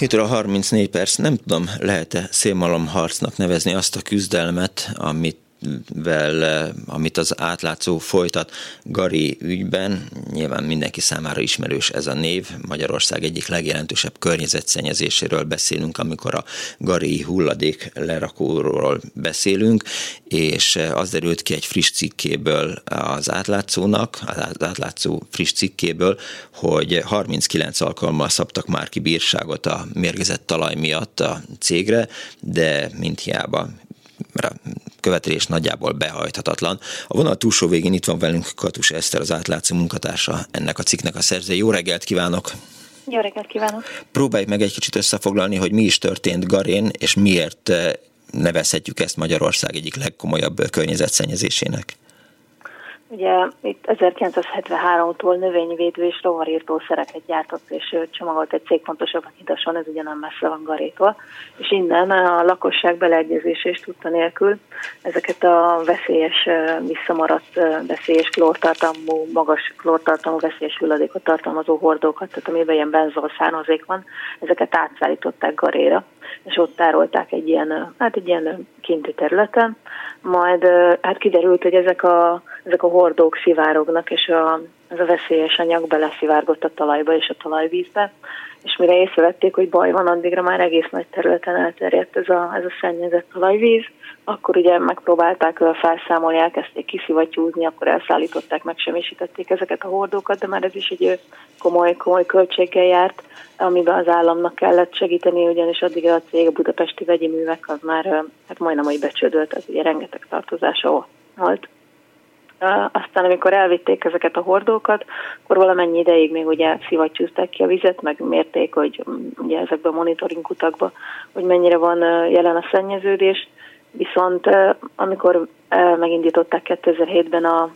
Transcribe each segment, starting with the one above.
7 óra 34 perc, nem tudom, lehet-e szélmalomharcnak nevezni azt a küzdelmet, amit vel, eh, amit az átlátszó folytat Gari ügyben. Nyilván mindenki számára ismerős ez a név. Magyarország egyik legjelentősebb környezetszennyezéséről beszélünk, amikor a Gari hulladék lerakóról beszélünk, és eh, az derült ki egy friss cikkéből az átlátszónak, az átlátszó friss cikkéből, hogy 39 alkalommal szabtak már ki bírságot a mérgezett talaj miatt a cégre, de mint hiába követelés nagyjából behajthatatlan. A vonal túlsó végén itt van velünk Katus Eszter, az átlátszó munkatársa ennek a cikknek a szerzője. Jó reggelt kívánok! Jó reggelt kívánok! Próbáljuk meg egy kicsit összefoglalni, hogy mi is történt Garén, és miért eh, nevezhetjük ezt Magyarország egyik legkomolyabb környezetszennyezésének. Ugye itt 1973-tól növényvédő és rovarírtó szereket gyártott és csomagolt egy cég pontosabban Hidason, ez ugye nem messze van Garétól, és innen a lakosság beleegyezése is tudta nélkül ezeket a veszélyes, visszamaradt veszélyes klórtartalmú, magas klórtartalmú veszélyes hulladékot tartalmazó hordókat, tehát amiben ilyen benzol származék van, ezeket átszállították Garéra, és ott tárolták egy ilyen, hát egy ilyen kinti területen, majd hát kiderült, hogy ezek a, ezek a hordók szivárognak, és a, ez a veszélyes anyag beleszivárgott a talajba és a talajvízbe, és mire észrevették, hogy baj van, addigra már egész nagy területen elterjedt ez a, ez a szennyezett talajvíz, akkor ugye megpróbálták felszámolni, elkezdték kiszivattyúzni, akkor elszállították, megsemmisítették ezeket a hordókat, de már ez is egy komoly, komoly költséggel járt, amiben az államnak kellett segíteni, ugyanis addig a cég, a budapesti vegyi művek, az már hát majdnem, hogy becsődölt, az ugye rengeteg tartozása volt. Aztán amikor elvitték ezeket a hordókat, akkor valamennyi ideig még ugye szivattyúzták ki a vizet, meg mérték, hogy mm, ugye ezekben a monitoring kutakban, hogy mennyire van jelen a szennyeződés, Viszont amikor megindították 2007-ben a,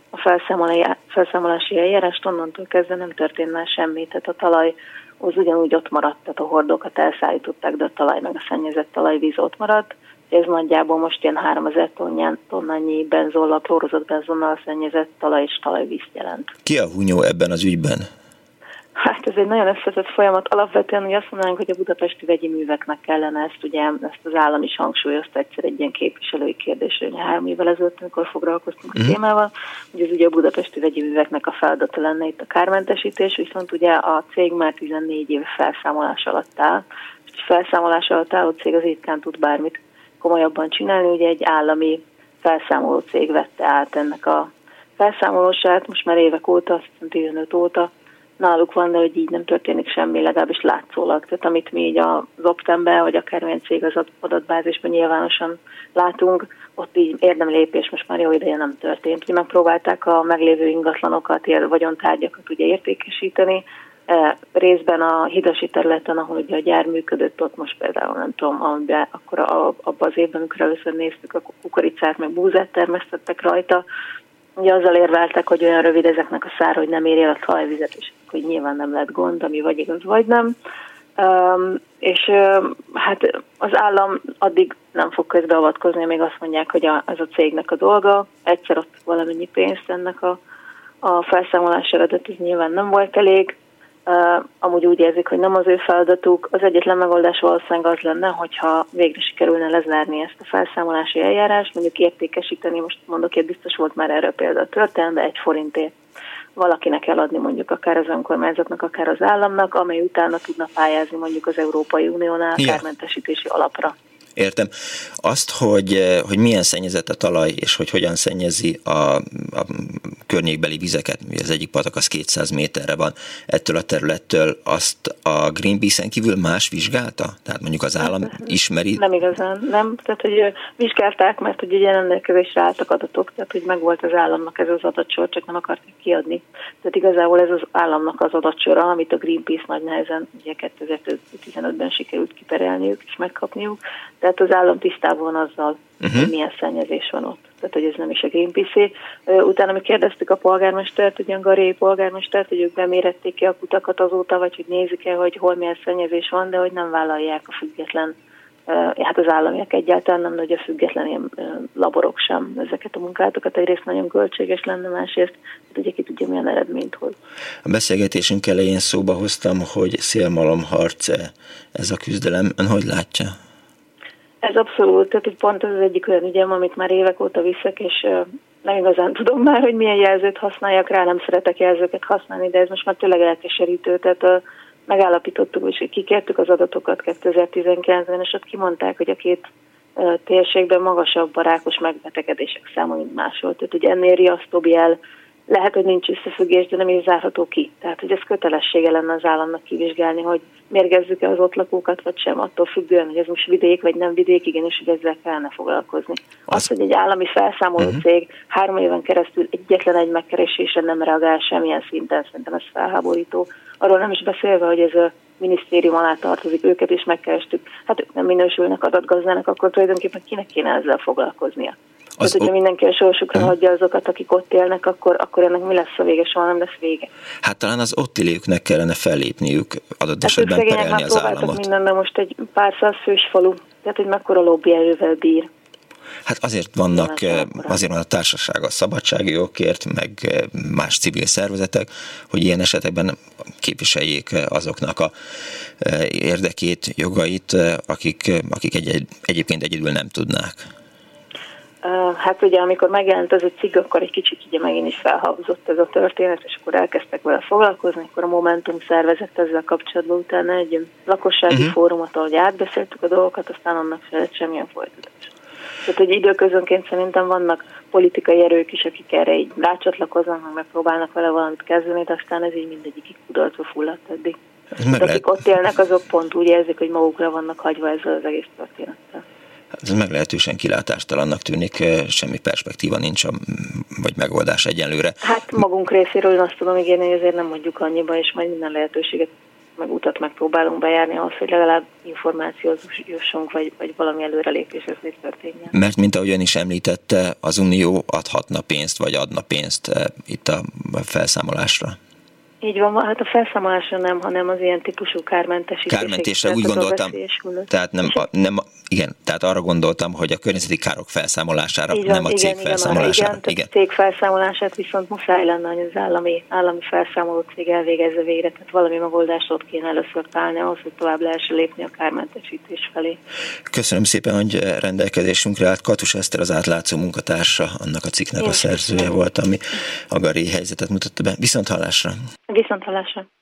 felszámolási eljárást, onnantól kezdve nem történt már semmi, tehát a talaj az ugyanúgy ott maradt, tehát a hordókat elszállították, de a talaj meg a szennyezett talajvíz ott maradt. Ez nagyjából most ilyen 3000 tonnán, tonnányi benzollal, klórozott benzonnal szennyezett talaj és talajvízt jelent. Ki a hunyó ebben az ügyben? Hát ez egy nagyon összetett folyamat. Alapvetően hogy azt mondanánk, hogy a budapesti vegyi műveknek kellene ezt, ugye ezt az állam is hangsúlyozta egyszer egy ilyen képviselői kérdésre, hogy három évvel ezelőtt, amikor foglalkoztunk a mhm. témával, hogy ez ugye a budapesti vegyi műveknek a feladata lenne itt a kármentesítés, viszont ugye a cég már 14 év felszámolás alatt áll, és felszámolás alatt álló cég az ritkán tud bármit komolyabban csinálni, ugye egy állami felszámoló cég vette át ennek a felszámolósát, most már évek óta, azt hiszem 15 óta, náluk van, de hogy így nem történik semmi, legalábbis látszólag. Tehát amit mi így az Optemben, vagy akármilyen cég az adatbázisban nyilvánosan látunk, ott így érdemlépés most már jó ideje nem történt. Mi megpróbálták a meglévő ingatlanokat, vagyontárgyakat ugye értékesíteni, részben a hidasi területen, ahol ugye a gyár működött, ott most például nem tudom, amiben, akkor abban az évben, amikor először néztük, a kukoricát, meg búzát termesztettek rajta, Ugye azzal érveltek, hogy olyan rövid ezeknek a szár, hogy nem éri a talajvizet, és hogy nyilván nem lett gond, ami vagy igaz, vagy nem. Um, és um, hát az állam addig nem fog közbeavatkozni, még azt mondják, hogy a, ez a cégnek a dolga. Egyszer ott valamennyi pénzt ennek a, a felszámolására, de ez nyilván nem volt elég amúgy úgy érzik, hogy nem az ő feladatuk. Az egyetlen megoldás valószínűleg az lenne, hogyha végre sikerülne lezárni ezt a felszámolási eljárást, mondjuk értékesíteni, most mondok, hogy biztos volt már erről példa a történelme, egy forintért valakinek eladni mondjuk akár az önkormányzatnak, akár az államnak, amely utána tudna pályázni mondjuk az Európai Uniónál kármentesítési alapra. Értem. Azt, hogy, eh, hogy milyen szennyezett a talaj, és hogy hogyan szennyezi a, a környékbeli vizeket, az egyik patak az 200 méterre van ettől a területtől, azt a Greenpeace-en kívül más vizsgálta? Tehát mondjuk az állam hát, ismeri? Nem igazán, nem. Tehát, hogy vizsgálták, mert ugye rendelkezésre álltak adatok, tehát hogy megvolt az államnak ez az adatsor, csak nem akarták kiadni. Tehát igazából ez az államnak az adatsora, amit a Greenpeace nagy nehezen ugye 2015-ben sikerült kiperelniük és megkapniuk tehát az állam tisztában van azzal, uh-huh. hogy milyen szennyezés van ott. Tehát, hogy ez nem is a Greenpeace. Utána mi kérdeztük a polgármestert, ugye a Garéi polgármestert, hogy ők bemérették ki a kutakat azóta, vagy hogy nézik-e, hogy hol milyen szennyezés van, de hogy nem vállalják a független hát az államiak egyáltalán nem, nagy a független ilyen laborok sem ezeket a munkátokat. Egyrészt nagyon költséges lenne, másrészt hát ugye ki tudja milyen eredményt hoz. A beszélgetésünk elején szóba hoztam, hogy szélmalomharc ez a küzdelem. Ön hogy látja? Ez abszolút, tehát hogy pont ez az egyik olyan ügyem, amit már évek óta viszek, és nem igazán tudom már, hogy milyen jelzőt használjak rá, nem szeretek jelzőket használni, de ez most már tényleg elkeserítő, tehát a, megállapítottuk, és kikértük az adatokat 2019-ben, és ott kimondták, hogy a két térségben magasabb a rákos megbetegedések száma, mint máshol. Tehát, hogy ennél riasztóbb jel lehet, hogy nincs összefüggés, de nem is zárható ki. Tehát, hogy ez kötelessége lenne az államnak kivizsgálni, hogy mérgezzük-e az ott lakókat, vagy sem, attól függően, hogy ez most vidék, vagy nem vidék, igenis, hogy ezzel kellene foglalkozni. Az, az hogy egy állami felszámoló uh-huh. cég három éven keresztül egyetlen egy megkeresésre nem reagál semmilyen szinten, szerintem ez felháborító. Arról nem is beszélve, hogy ez a minisztérium alá tartozik, őket is megkerestük. Hát ők nem minősülnek adatgazdának, akkor tulajdonképpen kinek kéne ezzel foglalkoznia. Az Tehát, hogyha mindenki a sorsukra uh-huh. hagyja azokat, akik ott élnek, akkor, akkor ennek mi lesz a vége? Soha nem lesz vége. Hát talán az ott élőknek kellene fellépniük, adott hát esetben perelni az államot. Mindenben most egy pár száz fős falu, tehát hogy mekkora lobby erővel bír. Hát azért vannak, eh, azért van a társaság a szabadsági jogért, meg eh, más civil szervezetek, hogy ilyen esetekben képviseljék eh, azoknak a érdekét, jogait, akik, akik egy, egyébként egyedül nem tudnák. Hát ugye, amikor megjelent ez a cikk, akkor egy kicsit ugye megint is felhabzott ez a történet, és akkor elkezdtek vele foglalkozni, akkor a Momentum szervezett ezzel kapcsolatban utána egy lakossági uh-huh. fórumot, ahogy átbeszéltük a dolgokat, aztán annak se lett semmilyen folytatás. Tehát, hogy időközönként szerintem vannak politikai erők is, akik erre így rácsatlakoznak, meg megpróbálnak vele valamit kezdeni, de aztán ez így mindegyik kudarcba fulladt eddig. Tehát, akik ott élnek, azok pont úgy érzik, hogy magukra vannak hagyva ezzel az egész történettel ez meglehetősen kilátástalannak tűnik, semmi perspektíva nincs, a, vagy megoldás egyenlőre. Hát magunk részéről én azt tudom ígérni, hogy azért nem mondjuk annyiba, és majd minden lehetőséget meg utat megpróbálunk bejárni ahhoz, hogy legalább információhoz jussunk, vagy, vagy valami előrelépés ez történjen. Mert mint ahogy ön is említette, az Unió adhatna pénzt, vagy adna pénzt itt a felszámolásra. Így van, hát a felszámolásra nem, hanem az ilyen típusú kármentesítésre. Kármentésre úgy gondoltam, tehát nem, a, nem, igen, tehát arra gondoltam, hogy a környezeti károk felszámolására, van, nem a cég igen, felszámolására. Igen, igen. a cég felszámolását viszont muszáj lenne, hogy az állami, állami felszámoló cég elvégezze végre, tehát valami megoldást ott kéne először találni ahhoz, hogy tovább lehessen lépni a kármentesítés felé. Köszönöm szépen, hogy rendelkezésünkre állt. Katus Eszter az átlátszó munkatársa, annak a cikknek Én a szerzője volt, ami a gari helyzetet mutatta be. Viszont hallásra! Viszont hallásra.